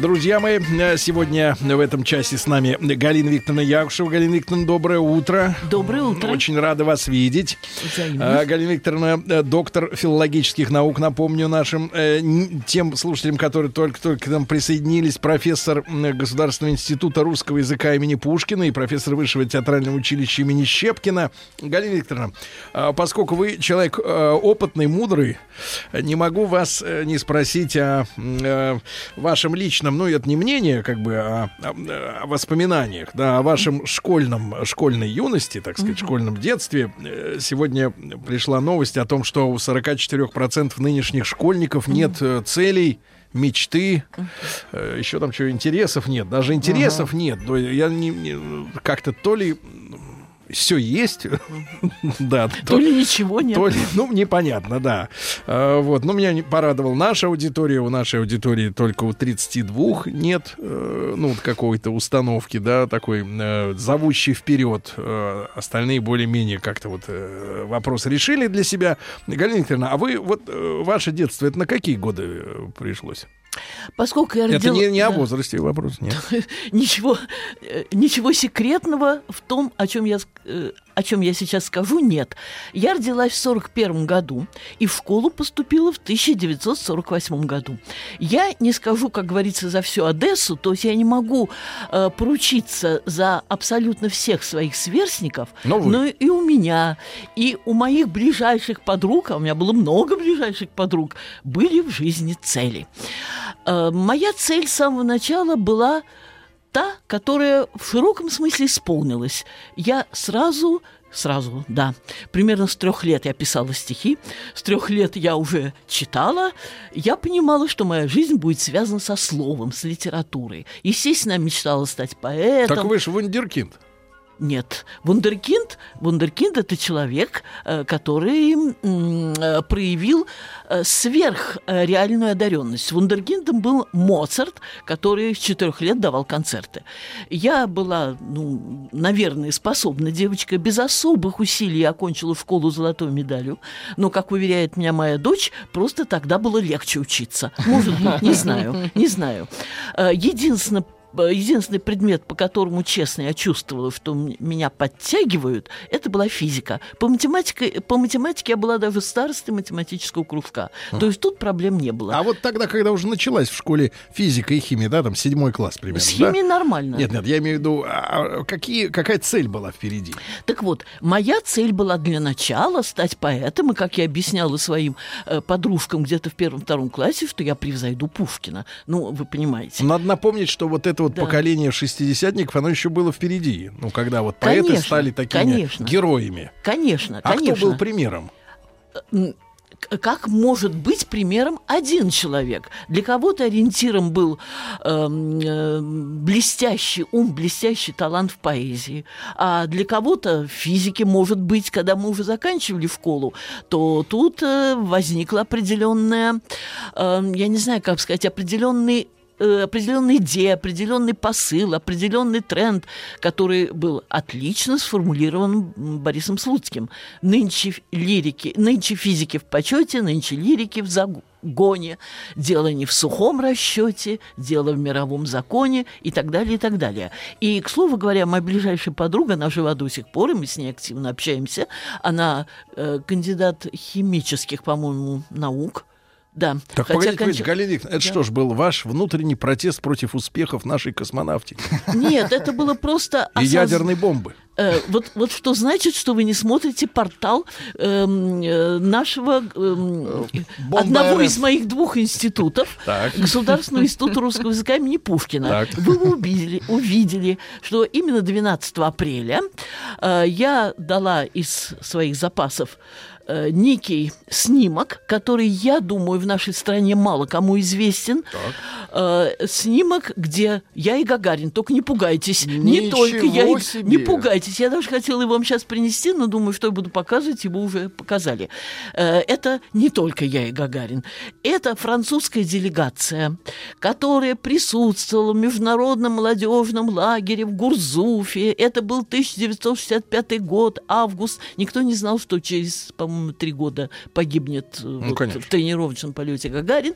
Друзья мои, э, сегодня в этом часе с нами Галина Викторовна Якушева. Галина Викторовна, доброе утро. Доброе утро. Очень рада вас видеть. Взаимно. А, Галина Викторовна, э, доктор филологических наук, напомню нашим э, тем слушателям, которые только-только к нам присоединились, профессор Государственного института русского языка имени Пушкина и профессор Высшего театрального училища имени Щепкина. Галина Викторовна, поскольку вы человек э, опытный, мудрый, не могу вас э, не спросить о э, вашем личном, ну, это не мнение, как бы, а о, о воспоминаниях, да, о вашем школьном, школьной юности, так сказать, школьном детстве. Э, Сегодня пришла новость о том, что у 44% нынешних школьников нет э, целей, мечты, э, еще там что, интересов нет, даже интересов нет. То есть Я не, не- как-то то ли все есть, да, То ли ничего нет. то ли, ну, непонятно, да. А, вот, но меня порадовал наша аудитория. У нашей аудитории только у 32 нет, э, ну, какой-то установки, да, такой э, зовущий вперед. Э, остальные более-менее как-то вот вопрос решили для себя. Галина Викторовна, а вы, вот, ваше детство, это на какие годы пришлось? Поскольку я Это родила- не, не о да. возрасте вопрос, нет. ничего, э, ничего секретного в том, о чем я, э, о чем я сейчас скажу, нет. Я родилась в 41 году и в школу поступила в 1948 году. Я не скажу, как говорится, за всю Одессу, то есть я не могу э, поручиться за абсолютно всех своих сверстников, Но вы. но и у меня, и у моих ближайших подруг, а у меня было много ближайших подруг, были в жизни цели. Э, Моя цель с самого начала была та, которая в широком смысле исполнилась. Я сразу Сразу, да. Примерно с трех лет я писала стихи, с трех лет я уже читала. Я понимала, что моя жизнь будет связана со словом, с литературой. Естественно, я мечтала стать поэтом. Так вы же вундеркинд. Нет. Вундеркинд, вундеркинд это человек, э, который э, проявил э, сверхреальную одаренность. Вундеркиндом был Моцарт, который с четырех лет давал концерты. Я была, ну, наверное, способна девочка. Без особых усилий окончила школу золотой медалью. Но, как уверяет меня моя дочь, просто тогда было легче учиться. Может быть, не знаю, не знаю. Единственное, единственный предмет, по которому, честно, я чувствовала, что меня подтягивают, это была физика. По математике, по математике я была даже старостой математического кружка. То есть тут проблем не было. А вот тогда, когда уже началась в школе физика и химия, да, там седьмой класс примерно, С да? химией нормально. Нет, нет, я имею в виду, а какие, какая цель была впереди? Так вот, моя цель была для начала стать поэтом, и, как я объясняла своим э, подружкам где-то в первом-втором классе, что я превзойду Пушкина. Ну, вы понимаете. Надо напомнить, что вот это вот Да. поколение шестидесятников, оно еще было впереди. Ну, когда вот поэты Конечно, стали такими конечно. героями. Конечно, А конечно. кто был примером? к- как может быть примером один человек? Для кого-то ориентиром был эм, э, блестящий ум, блестящий талант в поэзии, а для кого-то в физике, может быть, когда мы уже заканчивали школу, то тут э, возникла определенная, эм, я не знаю, как сказать, определенный э, определенная идея, определенный посыл, определенный тренд, который был отлично сформулирован Борисом Слуцким. Нынче лирики, нынче физики в почете, нынче лирики в загоне. Дело не в сухом расчете, дело в мировом законе и так далее, и так далее. И, к слову говоря, моя ближайшая подруга, она жива до сих пор, и мы с ней активно общаемся. Она э, кандидат химических, по-моему, наук. Да. Так, Хотя погодите, конча- Галина Викторовна, это Да. что ж был ваш внутренний протест против успехов нашей космонавтики Нет, это было просто... и осоз- ядерной бомбы? Э, вот, вот что значит, что вы не смотрите портал эм, э, нашего Бомба одного из моих двух институтов, Так. Государственного института русского языка имени Пушкина. Так. Вы увидели, увидели, что именно 12 апреля э, я дала из своих запасов э, некий снимок, который, я думаю, в нашей стране мало кому известен. Э, снимок, где я и Гагарин. Только не пугайтесь. не Ничего только я и... себе. Не пугайтесь. Я даже хотела его вам сейчас принести, но думаю, что я буду показывать, его уже показали. Э, это не только я и Гагарин. Это французская делегация, которая присутствовала в международном молодежном лагере в Гурзуфе. Это был 1965 год, август. Никто не знал, что через, по-моему, три года погибнет э, вот конечно. в тренировочном полете Гагарин.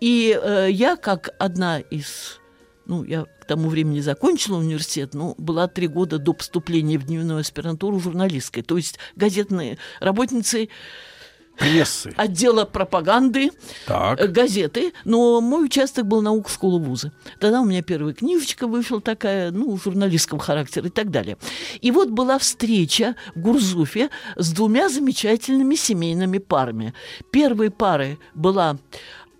И э, я, как одна из ну, я к тому времени закончила университет, но была три года до поступления в дневную аспирантуру журналистской, то есть газетные работницы Прессы. отдела пропаганды Так. э, газеты, но мой участок был наука школы вуза. Тогда у меня первая книжечка вышла такая, ну, журналистского характера и так далее. И вот была встреча в Гурзуфе с двумя замечательными семейными парами. Первой парой была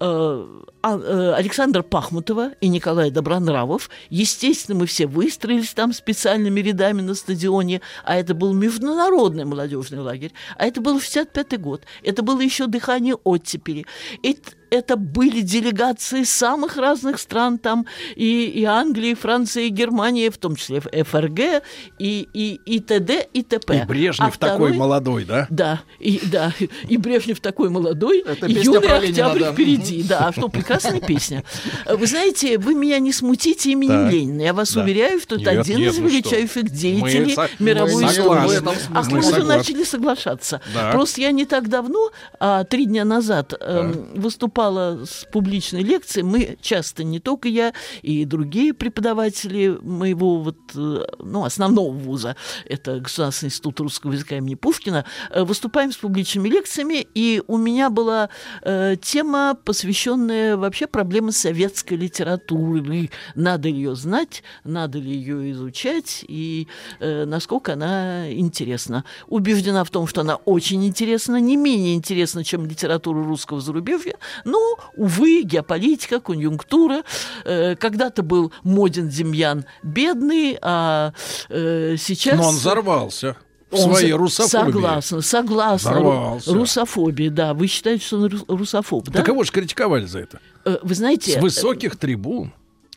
э, а- э, Александр Пахмутова и Николай Добронравов. Естественно, мы все выстроились там специальными рядами на стадионе, а это был международный молодежный лагерь, а это был 65 год. Это было еще дыхание оттепели. Это, это были делегации самых разных стран, там и, и Англии, и Франции, и Германии, в том числе ФРГ, и, и, и т.д., и т.п. И Брежнев А такой второй- молодой, да? да, и, да, и Брежнев такой молодой, Это и Ленина, Октябрь да. впереди. Да, что прекрасная песня. Вы знаете, вы меня не смутите именем Так. Ленина. Я вас Да. уверяю, что это Нет, один нет, из ну величайших деятелей со- мировой истории. Ах, Мы уже начали соглашаться. Да. Просто я не так давно, а три дня назад, эм, выступала с публичной лекцией. Мы часто, не только я, и другие преподаватели моего вот, э, ну, основного вуза, это Государственный институт русского языка имени Пушкина, э, выступаем с публичными лекциями, и у меня была э, тема, посвященная вообще проблеме советской литературы. Надо ли ее знать, надо ли ее изучать, и э, насколько она интересна. Убеждена в том, что она очень интересна, не менее интересна, чем литература русского зарубежья, но, увы, геополитика, конъюнктура. Э, когда-то был моден Демьян бедный, а э, сейчас... Но он взорвался в Он своей русофобии. Согласна, согласна. Взорвался. Русофобия, да. Вы считаете, что он рус- русофоб, да? Так кого же критиковали за это? Э, Вы знаете, С высоких трибун.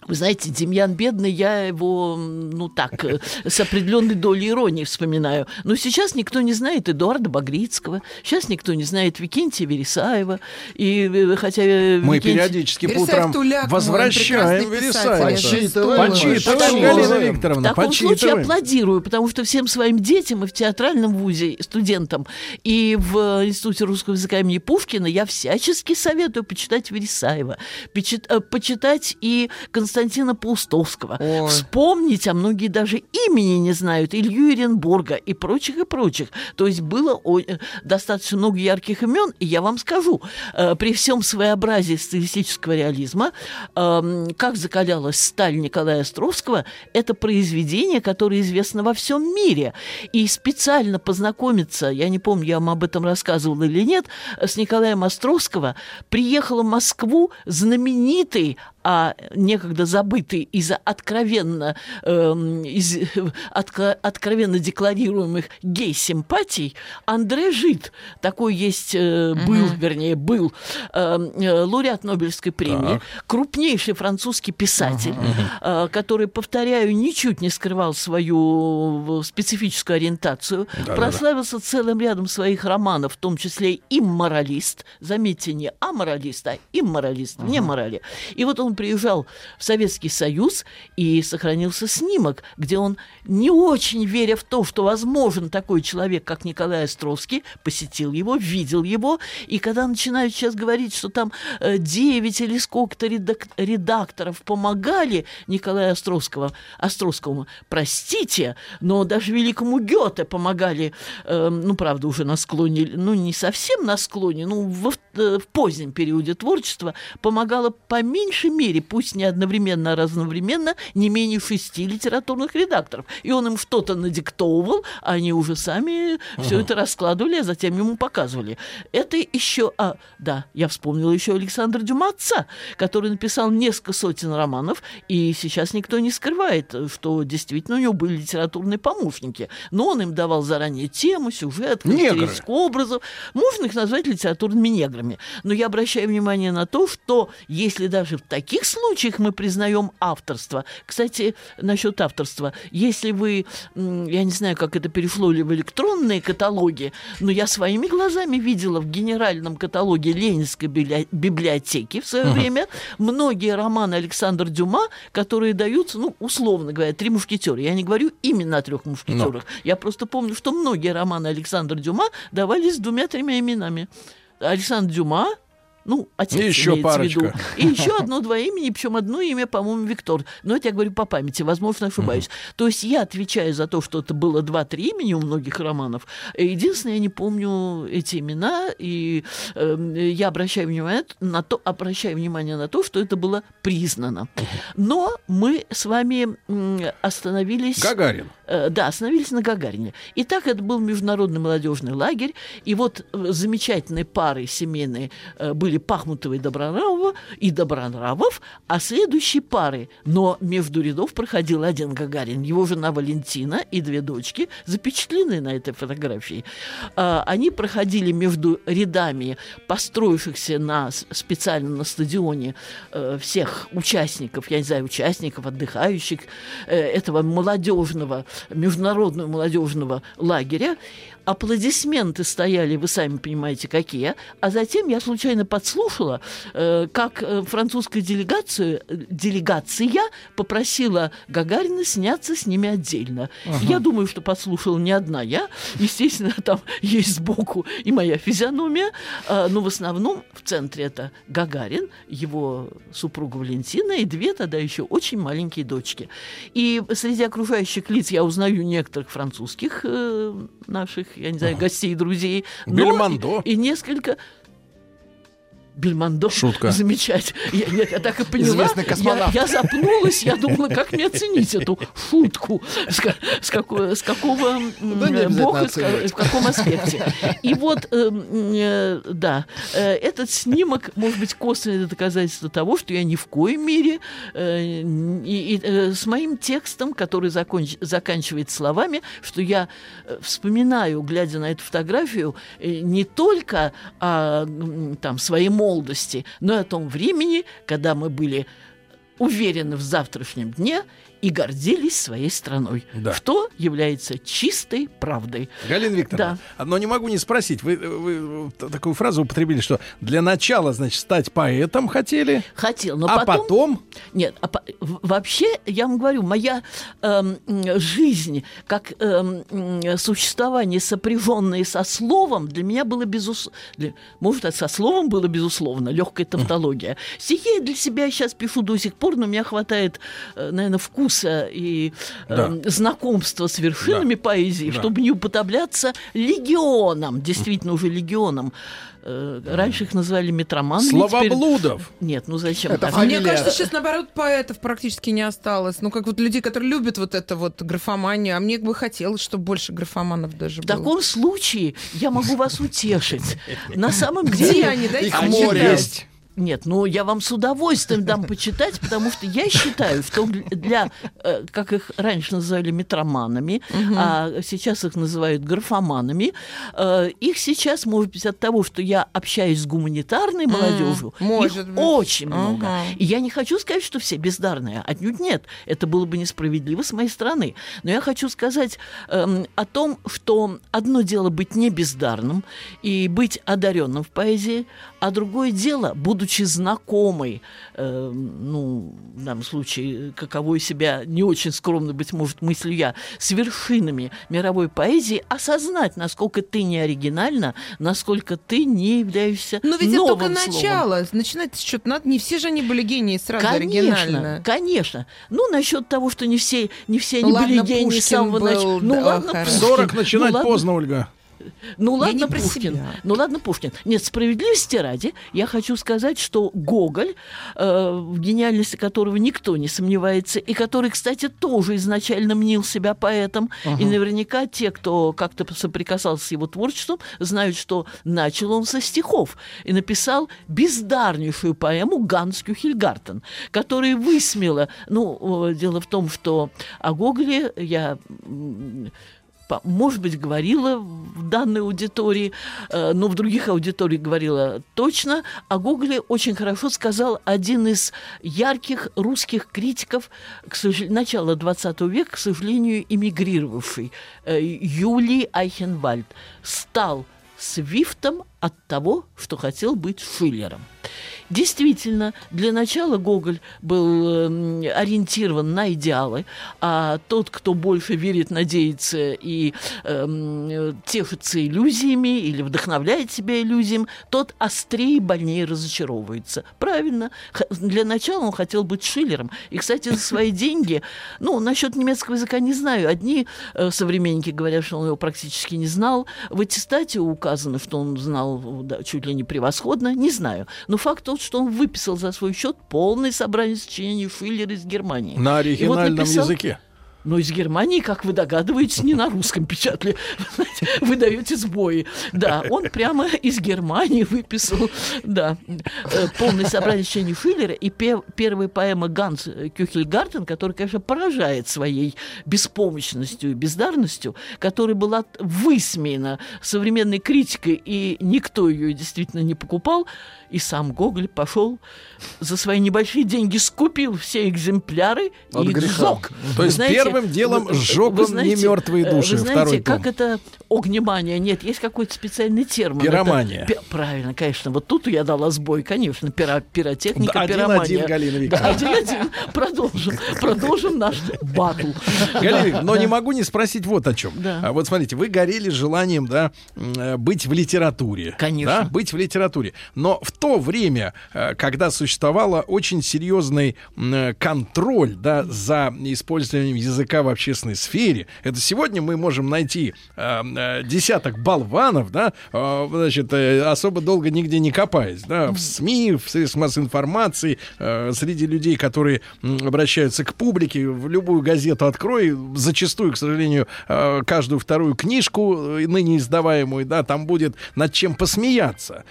Вы знаете, Демьян Бедный, я его, ну так, э, с определенной долей иронии вспоминаю. Но сейчас никто не знает Эдуарда Багрицкого, сейчас никто не знает Викентия Вересаева. И э, хотя э, Мы Викентий- периодически по Вересаев утрам Туляк, возвращаем. Вересаева. Почитываем. Почитываем, Галина В Викторовна, таком случае почитываем. аплодирую, потому что всем своим детям и в театральном вузе, студентам, и в Институте русского языка имени Пушкина я всячески советую почитать Вересаева, почит- почитать и Константина Паустовского, Ой. вспомнить, а многие даже имени не знают, Илью Иренбурга и прочих, и прочих. То есть было э, достаточно много ярких имен, и я вам скажу, э, при всем своеобразии стилистического реализма, эм, как закалялась сталь Николая Островского, это произведение, которое известно во всем мире. И специально познакомиться, я не помню, я вам об этом рассказывала или нет, с Николаем Островского приехал в Москву знаменитый а некогда забытый из-за откровенно, эм, из, отка- откровенно декларируемых гей-симпатий Андре Жид. Такой есть, э, был, вернее, был эм, э, лауреат Нобелевской премии, крупнейший французский писатель, э, который, повторяю, ничуть не скрывал свою э, специфическую ориентацию, прославился целым рядом своих романов, в том числе «Имморалист». Заметьте, не аморалист, а имморалист, вне морали. И вот он приезжал в Советский Союз, и сохранился снимок, где он, не очень веря в то, что возможен такой человек, как Николай Островский, посетил его, видел его, и когда начинают сейчас говорить, что там э, 9 или сколько-то редак- редакторов помогали Николаю Островскому, Островскому, простите, но даже великому Гёте помогали, э, ну, правда, уже на склоне, ну, не совсем на склоне, ну, во, э, в позднем периоде творчества помогала по меньшей мере, пусть не одновременно, а разновременно, не менее шести литературных редакторов. И он им что-то надиктовывал, а они уже сами uh-huh. все это раскладывали, а затем ему показывали. Это еще... А, да, я вспомнила еще Александра Дюма отца, который написал несколько сотен романов, и сейчас никто не скрывает, что действительно у него были литературные помощники. Но он им давал заранее тему, сюжет, характеристику образов. Можно их назвать литературными неграми. Но я обращаю внимание на то, что если даже в таких случаях мы признаем авторство, кстати, насчет авторства, если вы, я не знаю, как это перешло ли в электронные каталоги, но я своими глазами видела в генеральном каталоге Ленинской библиотеки в свое uh-huh. время многие романы Александра Дюма, которые даются, ну, условно говоря, «Три мушкетера». Я не говорю именно о трех мушкетерах. Но. Я просто помню, что многие романы Александра Дюма давались двумя-тремя именами. Александр Дюма, ну, отец и еще парочка. в виду. И еще одно-два имени, причем одно имя, по-моему, Виктор. Но это я говорю по памяти, возможно, ошибаюсь. Uh-huh. То есть я отвечаю за то, что это было два-три имени у многих романов. Единственное, я не помню эти имена, и э, я обращаю внимание на то, обращаю внимание на то, что это было признано. Но мы с вами остановились... Гагарин. Э, да, остановились на Гагарине. Итак, это был международный молодежный лагерь, и вот э, замечательные пары семейные э, были Пахмутова и Добронравова, и Добронравов, а следующие пары, но между рядов проходил один Гагарин, его жена Валентина и две дочки запечатлены на этой фотографии. А, они проходили между рядами построившихся на, специально на стадионе всех участников, я не знаю, участников, отдыхающих этого молодежного международного молодежного лагеря. Аплодисменты стояли, вы сами понимаете, какие. А затем я случайно подслушала, э, как э, французская делегация, делегация попросила Гагарина сняться с ними отдельно. Ага. Я думаю, что подслушала не одна я. Естественно, там есть сбоку и моя физиономия. Э, но в основном в центре это Гагарин, его супруга Валентина и две тогда еще очень маленькие дочки. И среди окружающих лиц я узнаю некоторых французских э, наших, я не знаю, гостей, друзей. Бельмондо. И, и несколько Бельмондо. Шутка. Замечать. Я, нет, я так и поняла. Я, я запнулась, я думала, как мне оценить эту шутку. С, с, какого, с какого да бога, с, в каком аспекте. И вот, э, э, да, э, этот снимок, может быть, косвенное доказательство того, что я ни в коем мере э, и, и, э, с моим текстом, который законч, заканчивается словами, что я э, вспоминаю, глядя на эту фотографию, э, не только о там, своей молодости, но и о том времени, когда мы были уверены в завтрашнем дне и гордились своей страной, да. что является чистой правдой. Галина Викторовна, да. но не могу не спросить, вы, вы такую фразу употребили, что для начала, значит, стать поэтом хотели? Хотел, но а потом... потом? Нет, а по... вообще, я вам говорю, моя эм, жизнь, как эм, существование, сопряженное со словом, для меня было безусловно... Может, со словом было безусловно, легкая тавтология. Стихи я для себя сейчас пишу до сих пор, но у меня хватает, э, наверное, вкуса вкуса и да. э, знакомства с вершинами да. поэзии, да. чтобы не уподобляться легионам, действительно уже легионам. Э, раньше их называли метроманами. Словоблудов. Теперь... Нет, ну зачем? Это так? Мне кажется, сейчас наоборот поэтов практически не осталось. Ну как вот людей, которые любят вот это вот графоманию, а мне бы хотелось, чтобы больше графоманов даже В было. таком случае я могу вас утешить. На самом деле... Где они? Их море есть. Нет, ну я вам с удовольствием дам почитать, потому что я считаю, что для, э, как их раньше называли метроманами, угу. а сейчас их называют графоманами, э, их сейчас, может быть, от того, что я общаюсь с гуманитарной молодежью, может их быть. очень много. И я не хочу сказать, что все бездарные, отнюдь нет. Это было бы несправедливо с моей стороны. Но я хочу сказать э, о том, что одно дело быть не бездарным и быть одаренным в поэзии, а другое дело, будучи будучи знакомой, э, ну, в данном случае, каковой себя не очень скромно, быть может, мыслю я, с вершинами мировой поэзии, осознать, насколько ты не оригинальна, насколько ты не являешься Но ведь новым это только словом. начало. Начинать с чего-то надо. Не все же они были гении сразу конечно, оригинально. Конечно. Ну, насчет того, что не все, не все они ладно, были гении с самого начала. Ну, да, ладно, Пушкин. 40 начинать ну, поздно, Ольга. Ну ладно, Пушкин. себя. Ну ладно, Пушкин. Нет, справедливости ради, я хочу сказать, что Гоголь, э, в гениальности которого никто не сомневается, и который, кстати, тоже изначально мнил себя поэтом, и наверняка те, кто как-то соприкасался с его творчеством, знают, что начал он со стихов и написал бездарнейшую поэму «Ганс Кюхельгартен», которая высмела... Ну, дело в том, что о Гоголе я может быть, говорила в данной аудитории, э, но в других аудиториях говорила точно. О Гоголе очень хорошо сказал один из ярких русских критиков к сож- начала XX века, к сожалению, эмигрировавший, э, Юлий Айхенвальд. Стал свифтом от того, что хотел быть Шиллером. Действительно, для начала Гоголь был эм, ориентирован на идеалы, а тот, кто больше верит, надеется и э, тешится иллюзиями или вдохновляет себя иллюзиям, тот острее и больнее разочаровывается. Правильно. Для начала он хотел быть Шиллером. И, кстати, за свои деньги, ну, насчет немецкого языка не знаю. Одни э, современники говорят, что он его практически не знал. В аттестате указано, что он знал да, чуть ли не превосходно. Не знаю. Но факт тот, что он выписал за свой счет полное собрание сочинений Шиллера из Германии. На И вот оригинальном написал- языке. Но из Германии, как вы догадываетесь, не на русском печатали. Вы даете сбои. Да, он прямо из Германии выписал, да, э, полное собрание сочинений Шиллера и пе- первая поэма Ганс Кюхельгартен, которая, конечно, поражает своей беспомощностью и бездарностью, которая была высмеяна современной критикой, и никто ее действительно не покупал, и сам Гоголь пошел за свои небольшие деньги, скупил все экземпляры От и греха. сжег. То есть Знаете, первым делом вы- сжег вы он не мертвые э, души, Вы знаете, второй как том. это огнемания? Нет, есть какой-то специальный термин. Это Пиромания. пи- правильно, конечно. Вот тут я дала сбой, конечно. Пиро- пиротехника, Да, один-один, пиромания. Галина Да, Викторовна. один-один. Продолжим. Продолжим наш батл. Галина Викторовна, но не могу не спросить вот о чем. Да. А вот смотрите, вы горели желанием, да, э, быть в литературе. Конечно. Да, быть в литературе. Но в то время, э, когда существовало очень серьезный э, контроль, да, за использованием языка в общественной сфере, это сегодня мы можем найти э, десяток болванов, да, значит, особо долго нигде не копаясь, да, в СМИ, в средствах массовой информации, среди людей, которые обращаются к публике, в любую газету открой, зачастую, к сожалению, каждую вторую книжку, ныне издаваемую, да, там будет над чем посмеяться.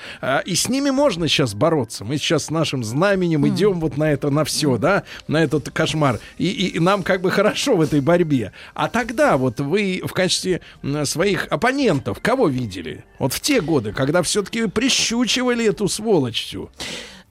И с ними можно сейчас бороться. Мы сейчас с нашим знаменем идем вот на это, на все, да, на этот кошмар. И, и- и нам как бы хорошо в этой борьбе. А тогда вот вы в качестве своих оппонентов кого видели? Вот в те годы, когда все-таки прищучивали эту сволочь всю.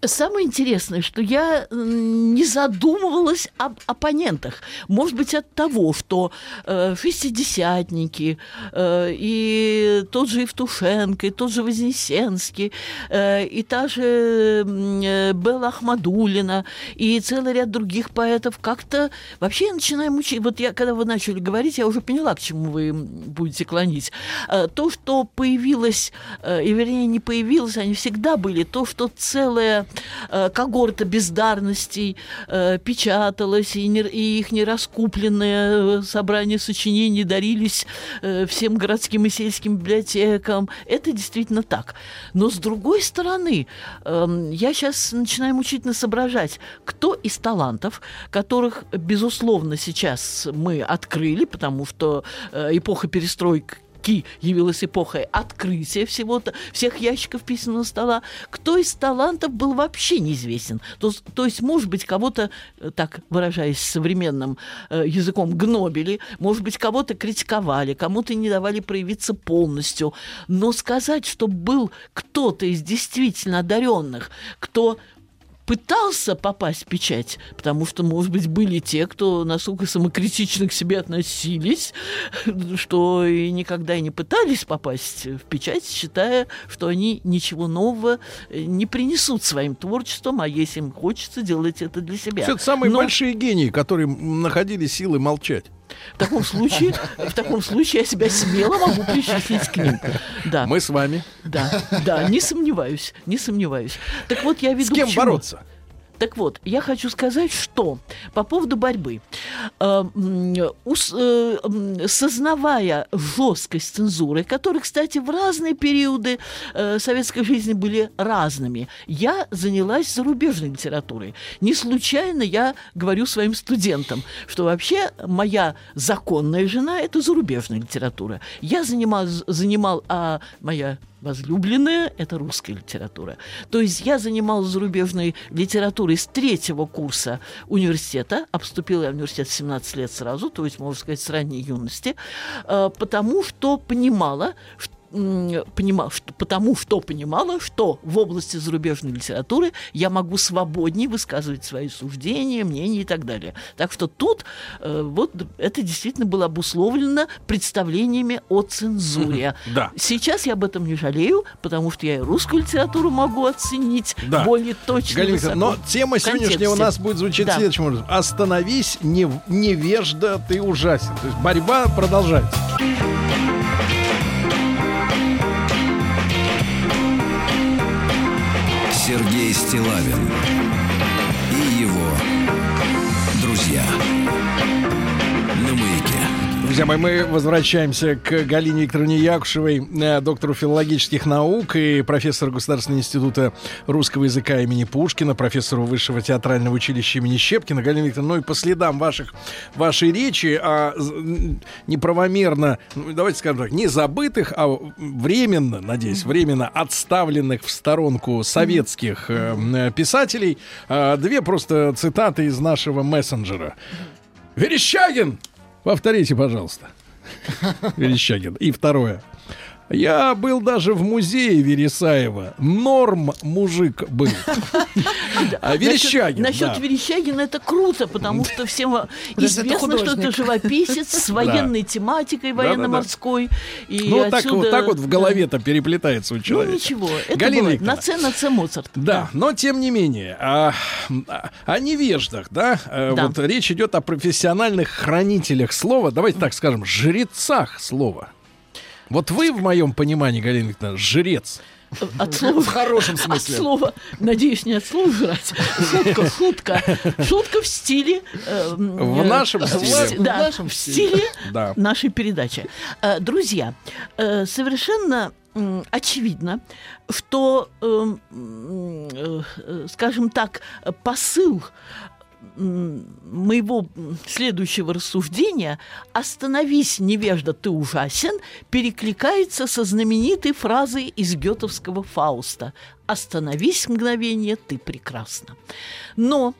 Самое интересное, что я не задумывалась об оппонентах. Может быть, от того, что э, шестидесятники, э, и тот же Евтушенко, и тот же Вознесенский, э, и та же э, Белла Ахмадулина, и целый ряд других поэтов как-то... Вообще я начинаю мучить. Вот я, когда вы начали говорить, я уже поняла, к чему вы будете клонить. Э, То, что появилось, э, и вернее не появилось, они всегда были, то, что целая когорта бездарностей э, печаталась, и, не, и их нераскупленные э, собрания сочинений дарились э, всем городским и сельским библиотекам. Это действительно так. Но с другой стороны, эм, я сейчас начинаю мучительно соображать, кто из талантов, которых, безусловно, сейчас мы открыли, потому что э, эпоха перестройки явилась эпохой открытия всего всех ящиков письменного стола. Кто из талантов был вообще неизвестен? То, то есть, может быть, кого-то, э, так выражаясь современным э, языком, гнобили, может быть, кого-то критиковали, кому-то не давали проявиться полностью. Но сказать, что был кто-то из действительно одаренных, кто пытался попасть в печать, потому что, может быть, были те, кто настолько самокритично к себе относились, что и никогда и не пытались попасть в печать, считая, что они ничего нового не принесут своим творчеством, а если им хочется, делать это для себя. Все это самые Но большие гении, которые находили силы молчать. в таком случае, в таком случае я себя смело могу причислить к ним. Да. Мы с вами. Да, да, не сомневаюсь, не сомневаюсь. Так вот, я веду С кем бороться? Так вот, я хочу сказать, что по поводу борьбы. Э, м, ус- э, сознавая жесткость цензуры, которые, кстати, в разные периоды э, советской жизни были разными, я занялась зарубежной литературой. Не случайно я говорю своим студентам, что вообще моя законная жена – это зарубежная литература. Я занимал, занимал а моя возлюбленная – это русская литература. То есть я занималась зарубежной литературой с третьего курса университета, обступила я университет в 17 лет сразу, то есть, можно сказать, с ранней юности, э, потому что понимала, что понимала, что, потому что понимала, что в области зарубежной литературы я могу свободнее высказывать свои суждения, мнения и так далее. Так что тут э, вот это действительно было обусловлено представлениями о цензуре. Да. Сейчас я об этом не жалею, потому что я и русскую литературу могу оценить Да. более точно. Галина но тема В сегодняшняя у нас будет звучать Да. следующим образом. Остановись, не, невежда, ты ужасен. То есть борьба продолжается. Сергей Стилавин и его Друзья мои, мы возвращаемся к Галине Викторовне Якушевой, э, доктору филологических наук и профессору Государственного института русского языка имени Пушкина, профессору Высшего театрального училища имени Щепкина. Галина Викторовна, ну и по следам ваших, вашей речи о м, неправомерно, ну, давайте скажем так, не забытых, а временно, надеюсь, временно отставленных в сторонку советских э, писателей, э, две просто цитаты из нашего мессенджера. Верещагин! Повторите, пожалуйста. Верещагин. И второе. Я был даже в музее Вересаева. Норм мужик был. А Верещагин. Насчет. Верещагина это круто, потому что всем известно, что это живописец с военной тематикой военно-морской. Ну, так, вот в голове-то переплетается у Ну, человека. ничего, это на С, на С Моцарт. Да, но тем не менее, а, а, о невеждах, да, э, Да. вот речь идет о профессиональных хранителях слова, давайте так скажем, жрецах слова. Вот вы, в моем понимании, Галина Викторовна, жрец. От слова, В хорошем от смысле. слова, надеюсь, не от слова жрать. Шутка, шутка. Шутка в стиле... э, В э, нашем в стиле. с- Да, В нашем в стиле Да. нашей передачи. Э, Друзья, э, совершенно очевидно, что, э, э, э, скажем так, э, посыл моего следующего рассуждения «Остановись, невежда, ты ужасен» перекликается со знаменитой фразой из гетовского Фауста «Остановись мгновение, ты прекрасна». Но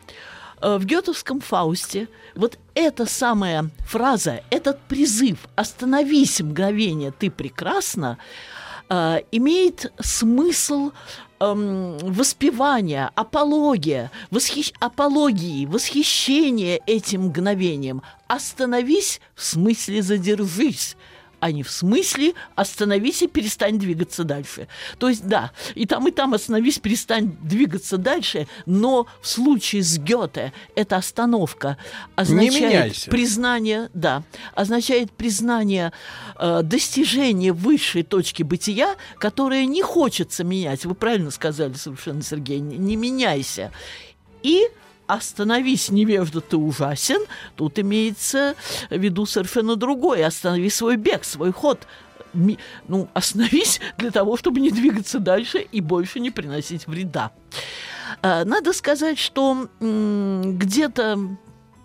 э, в гетовском Фаусте вот эта самая фраза, этот призыв «Остановись мгновение, ты прекрасна» э, имеет смысл эм, воспевания, апология, восхищ... апологии, восхищения этим мгновением. Остановись в смысле задержись а не в смысле остановись и перестань двигаться дальше. То есть, да, и там, и там остановись, перестань двигаться дальше, но в случае с Гёте эта остановка означает признание, да, означает признание э, достижения высшей точки бытия, которое не хочется менять. Вы правильно сказали совершенно, Сергей, не, не меняйся. И остановись, невежда, ты ужасен, тут имеется в виду совершенно другое. Останови свой бег, свой ход. Ну, остановись для того, чтобы не двигаться дальше и больше не приносить вреда. А, Надо сказать, что где-то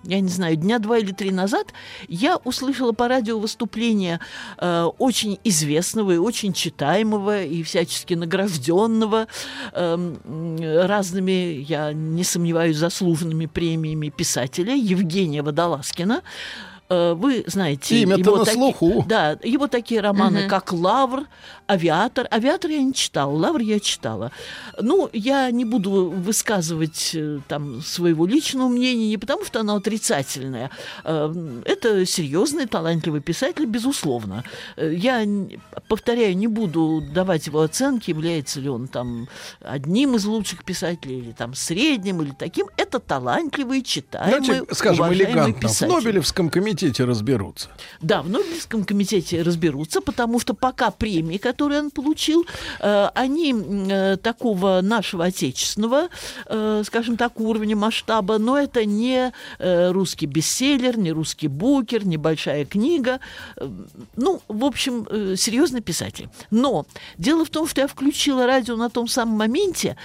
я не знаю, дня два или три назад я услышала по радио выступление э, очень известного и очень читаемого и всячески награжденного м, разными, я не сомневаюсь, заслуженными премиями писателя Евгения Водолазкина. Э, Вы знаете, Имя-то его на таки- слуху. Да, его такие романы, Мгм. как «Лавр», «Авиатор». «Авиатор» я не читала, «Лавр» я читала. Ну, я не буду высказывать э, там своего личного мнения, не потому что оно отрицательное. Э, Это серьезный, талантливый писатель, безусловно. Э, Я, повторяю, не буду давать его оценки, является ли он там одним из лучших писателей, или там средним, или таким. Это талантливый, читаемый, Давайте скажем элегантно. В писатель. Нобелевском комитете комитете разберутся. Да, в Нобелевском комитете разберутся, потому что пока премии, которые он получил, э, они э, такого нашего отечественного, э, скажем так, уровня масштаба, но это не русский бестселлер, не русский букер, не большая книга. Ну, в общем, серьезный писатель. Но дело в том, что я включила радио на том самом моменте,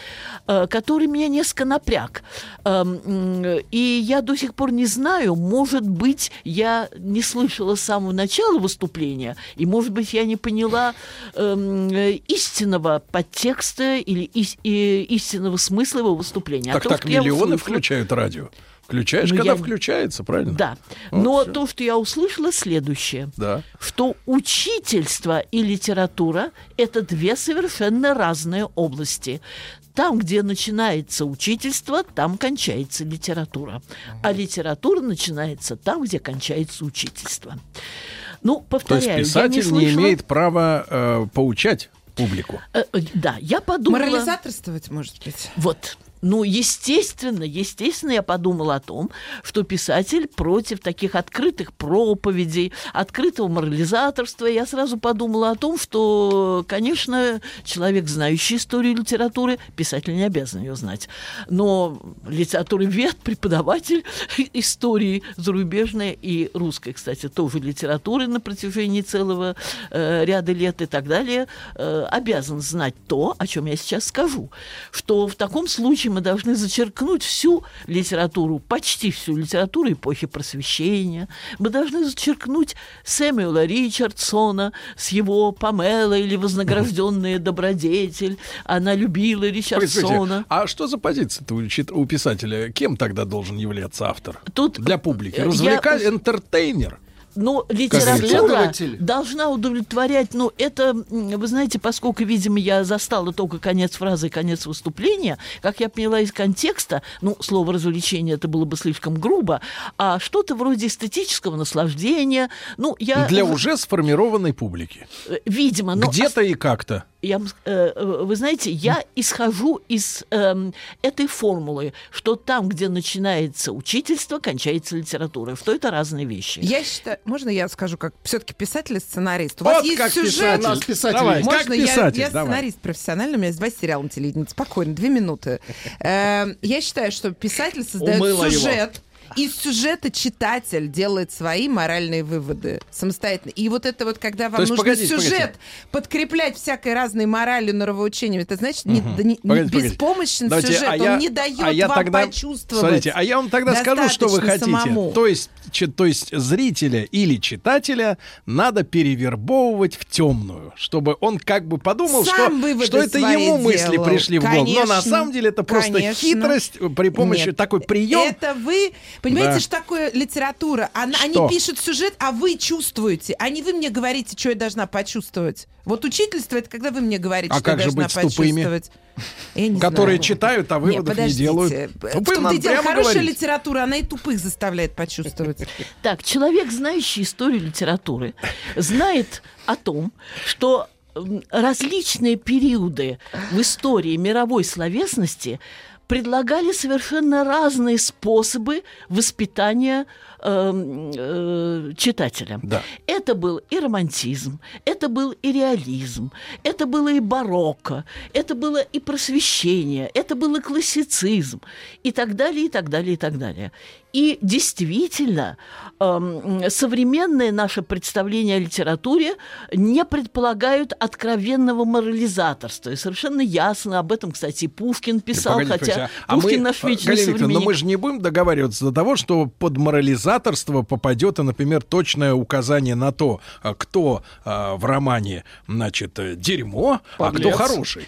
который меня несколько напряг. Э, м, и я до сих пор не знаю, может быть, я не слышала с самого начала выступления, и, может быть, я не поняла эм, э, истинного подтекста или ис- и- истинного смысла его выступления. А Так то, так миллионы услышала- включают радио. Включаешь, Ну, когда я- включается, правильно? Да. Вот Но всё. то, что я услышала, следующее. Да. Что учительство и литература – это две совершенно разные области. Там, где начинается учительство, там кончается литература. А литература начинается там, где кончается учительство. Ну, То есть повторяю, я писатель не не, имеет права э, поучать публику. Э, э, да, я подумала... Морализаторствовать, может быть. Вот. Ну, естественно, естественно, я подумала о том, что писатель против таких открытых проповедей, открытого морализаторства. Я сразу подумала о том, что, конечно, человек, знающий историю литературы, писатель не обязан ее знать. Но литературовед, преподаватель истории зарубежной и русской, кстати, тоже литературы на протяжении целого э, ряда лет и так далее, э, обязан знать то, о чем я сейчас скажу. Что в таком случае мы должны зачеркнуть всю литературу, почти всю литературу эпохи просвещения. Мы должны зачеркнуть Сэмюэла Ричардсона с его Памела или вознагражденная добродетель. Она любила Ричардсона. а что за позиция-то у, писателя? Кем тогда должен являться автор? Тут Для публики. я Развлекать, уж- энтертейнер. Но литература должна удовлетворять, ну, это, вы знаете, поскольку, видимо, я застала только конец фразы и конец выступления, как я поняла из контекста, ну, слово развлечение это было бы слишком грубо, а что-то вроде эстетического наслаждения, ну, я... Для уже сформированной публики. э, Видимо, но... Где-то и как-то. Я, э, э, вы знаете, я исхожу из эм, этой формулы, что там, где начинается учительство, кончается литература, что это разные вещи. Я считаю, можно я скажу, как все-таки писатель и сценарист? У вас Вот есть как сюжет. писатель. У нас писатель Давай, есть. как Можно я, писатель, я давай. сценарист профессиональный, у меня есть два сериала на телевидении. Спокойно, две минуты. Эм, Я считаю, что писатель создает Умыла его. Из сюжета читатель делает свои моральные выводы самостоятельно. И вот это вот, когда вам есть, нужно погодите, сюжет погодите. подкреплять всякой разной моралью, норовоучением, это значит, да не- не Погодите, погодите. беспомощен Давайте, сюжет, а я- он не дает а я вам тогда- почувствовать. Смотрите, а я вам тогда скажу, что вы хотите. самому. То есть, чи- то есть зрителя или читателя надо перевербовывать в темную, чтобы он как бы подумал, Сам что, что это ему мысли делал. пришли в голову. Но на Конечно, самом деле это просто конечно. хитрость при помощи Нет. такой прием. Это вы, понимаете, Да. что такое литература? Она, Что? они пишут сюжет, а вы чувствуете. А не вы мне говорите, что я должна почувствовать. Вот учительство это когда вы мне говорите, А что как я же должна тупыми? почувствовать. Не Которые знаю. читают, а Не, выводов не, подождите. делают. В Тупым том-то надо и дело, прямо хорошая говорить. литература, она и тупых заставляет почувствовать. Так, человек, знающий историю литературы, знает о том, что различные периоды в истории мировой словесности предлагали совершенно разные способы воспитания эм, э, читателя. Да. Это был и романтизм, это был и реализм, это было и барокко, это было и просвещение, это был и классицизм, и так далее, и так далее, и так далее. И действительно, эм, современное наше представление о литературе не предполагают откровенного морализаторства. И совершенно ясно об этом, кстати, и Пушкин писал, Погодите, хотя а Пушкин мы, наш вечный Галина современник. но мы же не будем договариваться до того, что под морализаторство попадет, и, например, точное указание на то, а, кто а, в романе, значит, э, дерьмо, а кто Подлец. хороший.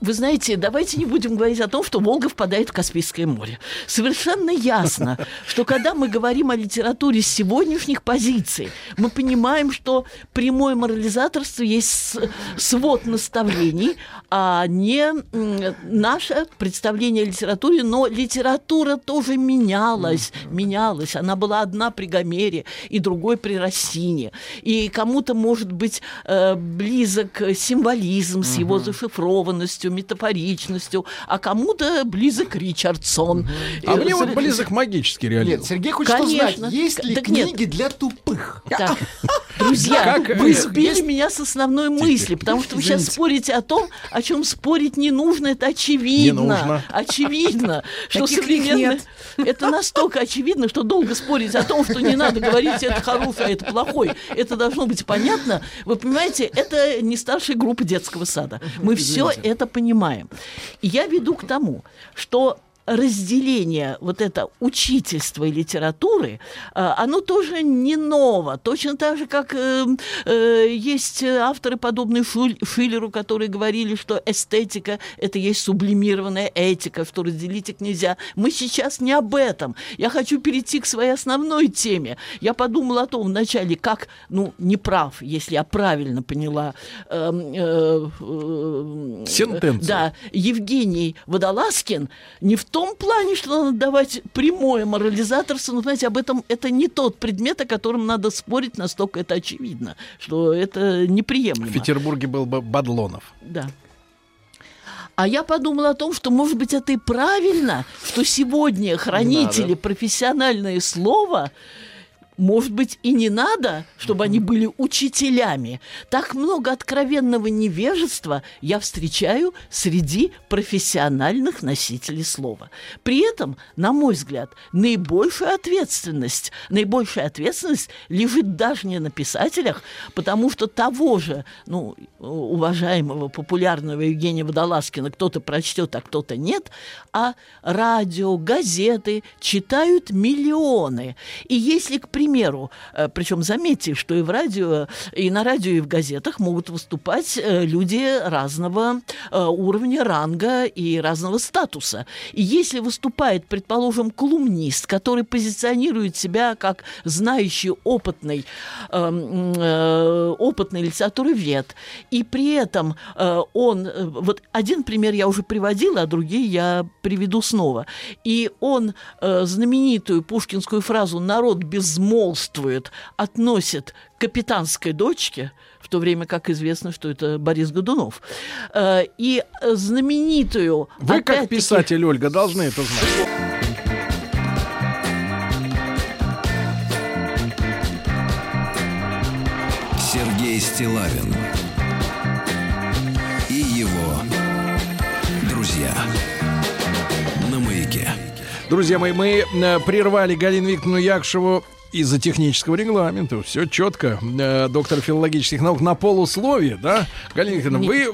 Вы знаете, давайте не будем говорить о том, что Волга впадает в Каспийское море. Совершенно ясно, что когда мы говорим о литературе с сегодняшних позиций, мы понимаем, что прямое морализаторство есть свод наставлений, а не наше представление о литературе. Но литература тоже менялась, менялась. Она была одна при Гомере и другой при Рассине. И кому-то может быть э, близок символизм с его зашифрованностью, утрированностью, метафоричностью, а кому-то близок Ричардсон. А Э, мне вот близок магический реализм. Нет, Сергей хочет Конечно. узнать, есть ли Так нет. книги для тупых? Так, друзья, Как, вы э, сбили есть- меня с основной мысли, потому что вы сейчас Извините. спорите о том, о чем спорить не нужно. Это очевидно. Не нужно. Очевидно, что современное... Это настолько очевидно, что долго спорить о том, что не надо говорить, это хороший, а это плохой. Это должно быть понятно. Вы понимаете, это не старшая группа детского сада. Мы все это понимаем. И я веду к тому, что разделение вот это учительства и литературы, э, оно тоже не ново. Точно так же, как э, э, есть авторы, подобные Шиллеру, которые говорили, что эстетика – это есть сублимированная этика, что разделить их нельзя. Мы сейчас не об этом. Я хочу перейти к своей основной теме. Я подумала о том вначале, как, ну, не прав, если я правильно поняла. эм, э, э, Сентенцию. Да, Евгений Водолазкин не в том плане, что надо давать прямое морализаторство, но, знаете, об этом это не тот предмет, о котором надо спорить, настолько это очевидно, что это неприемлемо. В Петербурге был бы Бадлонов. Да. А я подумала о том, что, может быть, это и правильно, что сегодня хранители профессиональное слово может быть, и не надо, чтобы они были учителями. Так много откровенного невежества я встречаю среди профессиональных носителей слова. При этом, на мой взгляд, наибольшая ответственность, наибольшая ответственность лежит даже не на писателях, потому что того же, ну, уважаемого популярного Евгения Водолазкина кто-то прочтет, а кто-то нет, а радио, газеты читают миллионы. И если, к примеру, э, причем заметьте, что и в радио, и на радио, и в газетах могут выступать э, люди разного э, уровня, ранга и разного статуса. И если выступает, предположим, колумнист, который позиционирует себя как знающий, опытный, э, м, э, опытный литературовед, и при этом он, вот один пример я уже приводила, а другие я приведу снова. И он знаменитую пушкинскую фразу «народ безмолвствует» относит к капитанской дочке, в то время как известно, что это Борис Годунов. Э, и знаменитую... Вы, как писатель, Ольга, должны это знать. Сергей Стилавин и его друзья на маяке. Друзья мои, мы э, прервали Галину Викторовну Якшеву из-за технического регламента. Все четко. Э, доктор филологических наук на полусловие, да? Галина Викторовна, вы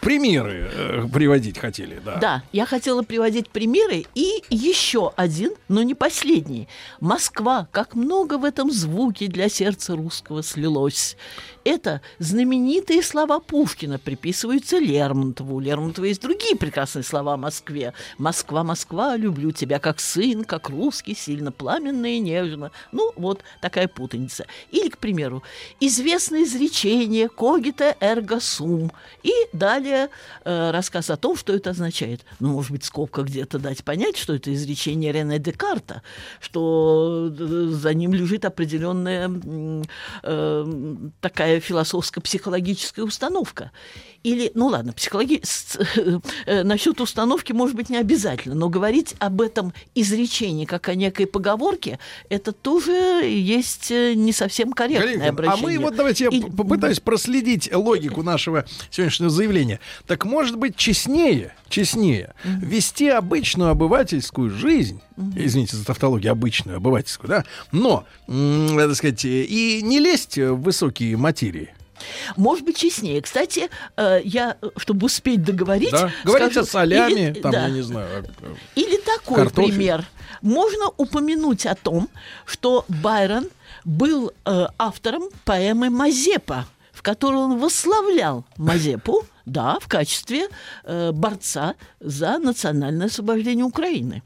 примеры э, приводить хотели, да? Да, я хотела приводить примеры. И еще один, но не последний. Москва, как много в этом звуке для сердца русского слилось. Это знаменитые слова Пушкина приписываются Лермонтову. У Лермонтова есть другие прекрасные слова о Москве. «Москва, Москва, люблю тебя как сын, как русский, сильно пламенно и нежно». Ну, вот такая путаница. Или, к примеру, известное изречение «когита эрго сум». И далее э, рассказ о том, что это означает. Ну, может быть, скобка где-то дать понять, что это изречение Рене Декарта, что э, за ним лежит определенная э, такая философско-психологическая установка. Или, ну ладно, психологи... э, насчет установки, может быть, не обязательно, но говорить об этом изречении как о некой поговорке, это тоже есть э, не совсем корректное Галина Викторовна, а обращение. мы вот давайте я И- попытаюсь проследить логику нашего сегодняшнего заявления. Так может быть честнее, честнее вести обычную обывательскую жизнь, извините за тавтологию, обычную обывательскую, да, но, м, так сказать, э, и не лезть в высокие материи. Может быть, честнее. Кстати, э, я, э, чтобы успеть договорить... Да? Говорить скажу, о солями, или- там, да. я не знаю. Или такой Картофель. пример. Можно упомянуть о том, что Байрон был э, автором поэмы «Мазепа», в которой он восславлял Мазепу, да, в качестве э, борца за национальное освобождение Украины.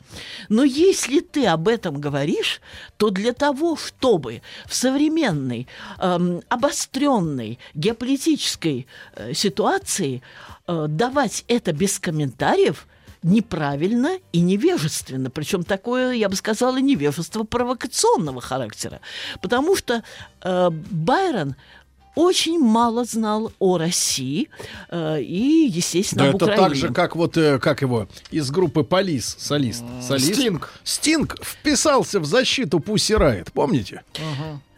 Но если ты об этом говоришь, то для того, чтобы в современной, эм, обостренной геополитической э, ситуации э, давать это без комментариев, неправильно и невежественно. Причем такое, я бы сказала, невежество провокационного характера. Потому что э, Байрон очень мало знал о России э, и, естественно, Да об это Украине. так же, как вот, э, как его, из группы Полис, солист. солист. Стинг. Стинг вписался в защиту Пусси Райт, помните?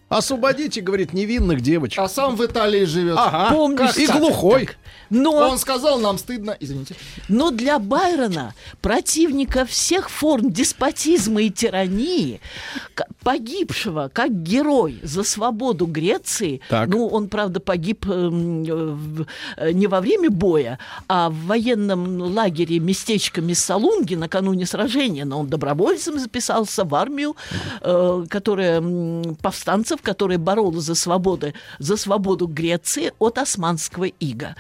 Освободите, говорит, невинных девочек. А сам в Италии живет. Ага, Помнишь, как- и так, глухой. Но, Он сказал, нам стыдно, извините. но для Байрона, противника всех форм деспотизма и тирании, погибшего как герой за свободу Греции, Так. ну, он, правда, погиб эм, э, не во время боя, а в военном лагере местечко Миссалунги накануне сражения, но он добровольцем записался в армию, э, которая повстанцев, которая боролась за свободу, за свободу Греции от османского ига.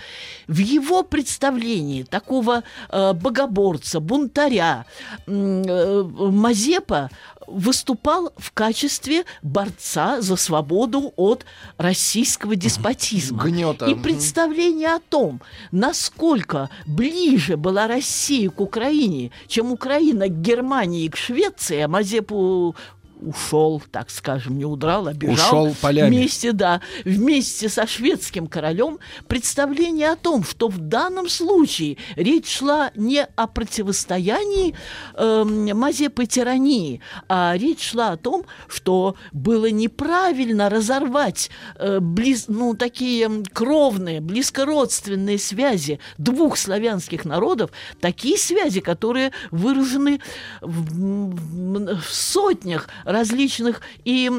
В его представлении такого э, богоборца, бунтаря, э, Мазепа выступал в качестве борца за свободу от российского деспотизма. Гнёта. И представление о том, насколько ближе была Россия к Украине, чем Украина к Германии и к Швеции, а Мазепу ушел, так скажем, не удрал, а бежал. Ушел полями. Вместе, да, вместе со шведским королем представление о том, что в данном случае речь шла не о противостоянии эм, Мазепы тирании, а речь шла о том, что было неправильно разорвать э, близ, ну, такие кровные, близкородственные связи двух славянских народов, такие связи, которые выражены в, в сотнях различных и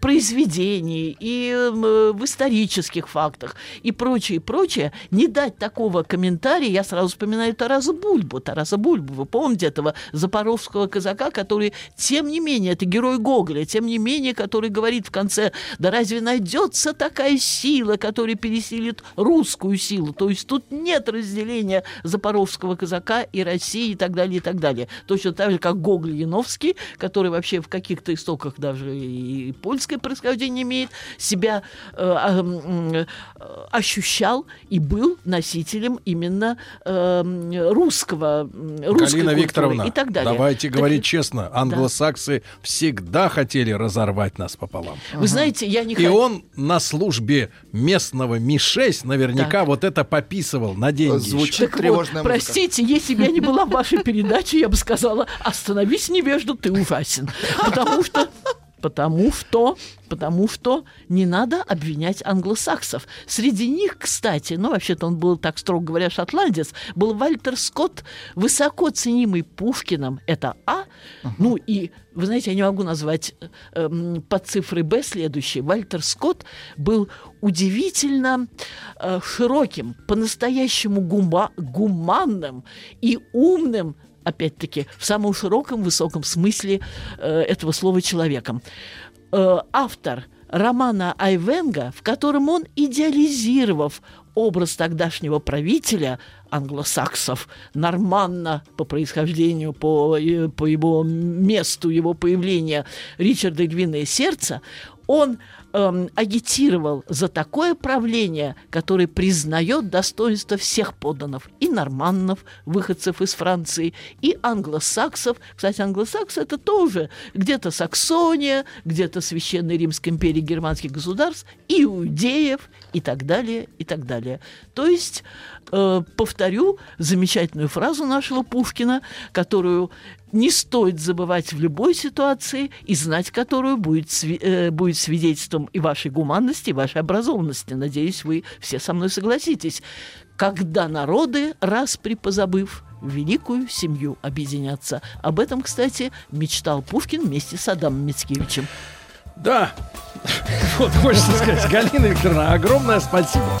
произведений, и м, в исторических фактах, и прочее, и прочее, не дать такого комментария, я сразу вспоминаю Тараса Бульбу. Тараса Бульбу, вы помните этого запорожского казака, который, тем не менее, это герой Гоголя, тем не менее, который говорит в конце, да разве найдется такая сила, которая пересилит русскую силу? То есть тут нет разделения запорожского казака и России и так далее, и так далее. Точно так же, как Гоголь Яновский, который вообще в каких-то истоках даже и польское происхождение имеет, себя э, э, ощущал и был носителем именно э, русского, русской Галина Викторовна, и так далее. давайте Так говорить честно, англосаксы всегда хотели разорвать нас пополам. Вы знаете, я не И хочу... он на службе местного Ми-6 наверняка Так. вот это пописывал на деньги. Звучит. Так тревожная вот, музыка. простите, если бы я не была в вашей передаче, я бы сказала, остановись, невежда, ты ужасен. Потому что Потому что, потому что не надо обвинять англосаксов. Среди них, кстати, ну, вообще-то он был, так строго говоря, шотландец, был Вальтер Скотт, высоко ценимый Пушкиным, это А. Ну, и, вы знаете, я не могу назвать э, под цифрой Б следующий. Вальтер Скотт был удивительно э, широким, по-настоящему гума- гуманным и умным опять-таки, в самом широком, высоком смысле э, этого слова человеком. Э, автор романа Айвенга, в котором он, идеализировав образ тогдашнего правителя англосаксов, норманна по происхождению, по, э, по его месту его появления Ричарда Львиное Сердце, он эм, агитировал за такое правление, которое признает достоинство всех подданных, и норманнов, выходцев из Франции, и англосаксов. Кстати, англосаксы это тоже где-то Саксония, где-то Священная Римская империя германских государств, иудеев и так далее, и так далее. То есть, э, повторю замечательную фразу нашего Пушкина, которую не стоит забывать в любой ситуации и знать которую будет, э, будет свидетельством и вашей гуманности, и вашей образованности. Надеюсь, вы все со мной согласитесь. Когда народы, раз припозабыв, великую семью объединятся. Об этом, кстати, мечтал Пушкин вместе с Адамом Мицкевичем. Да. Вот хочется сказать, Галина Викторовна, огромное спасибо.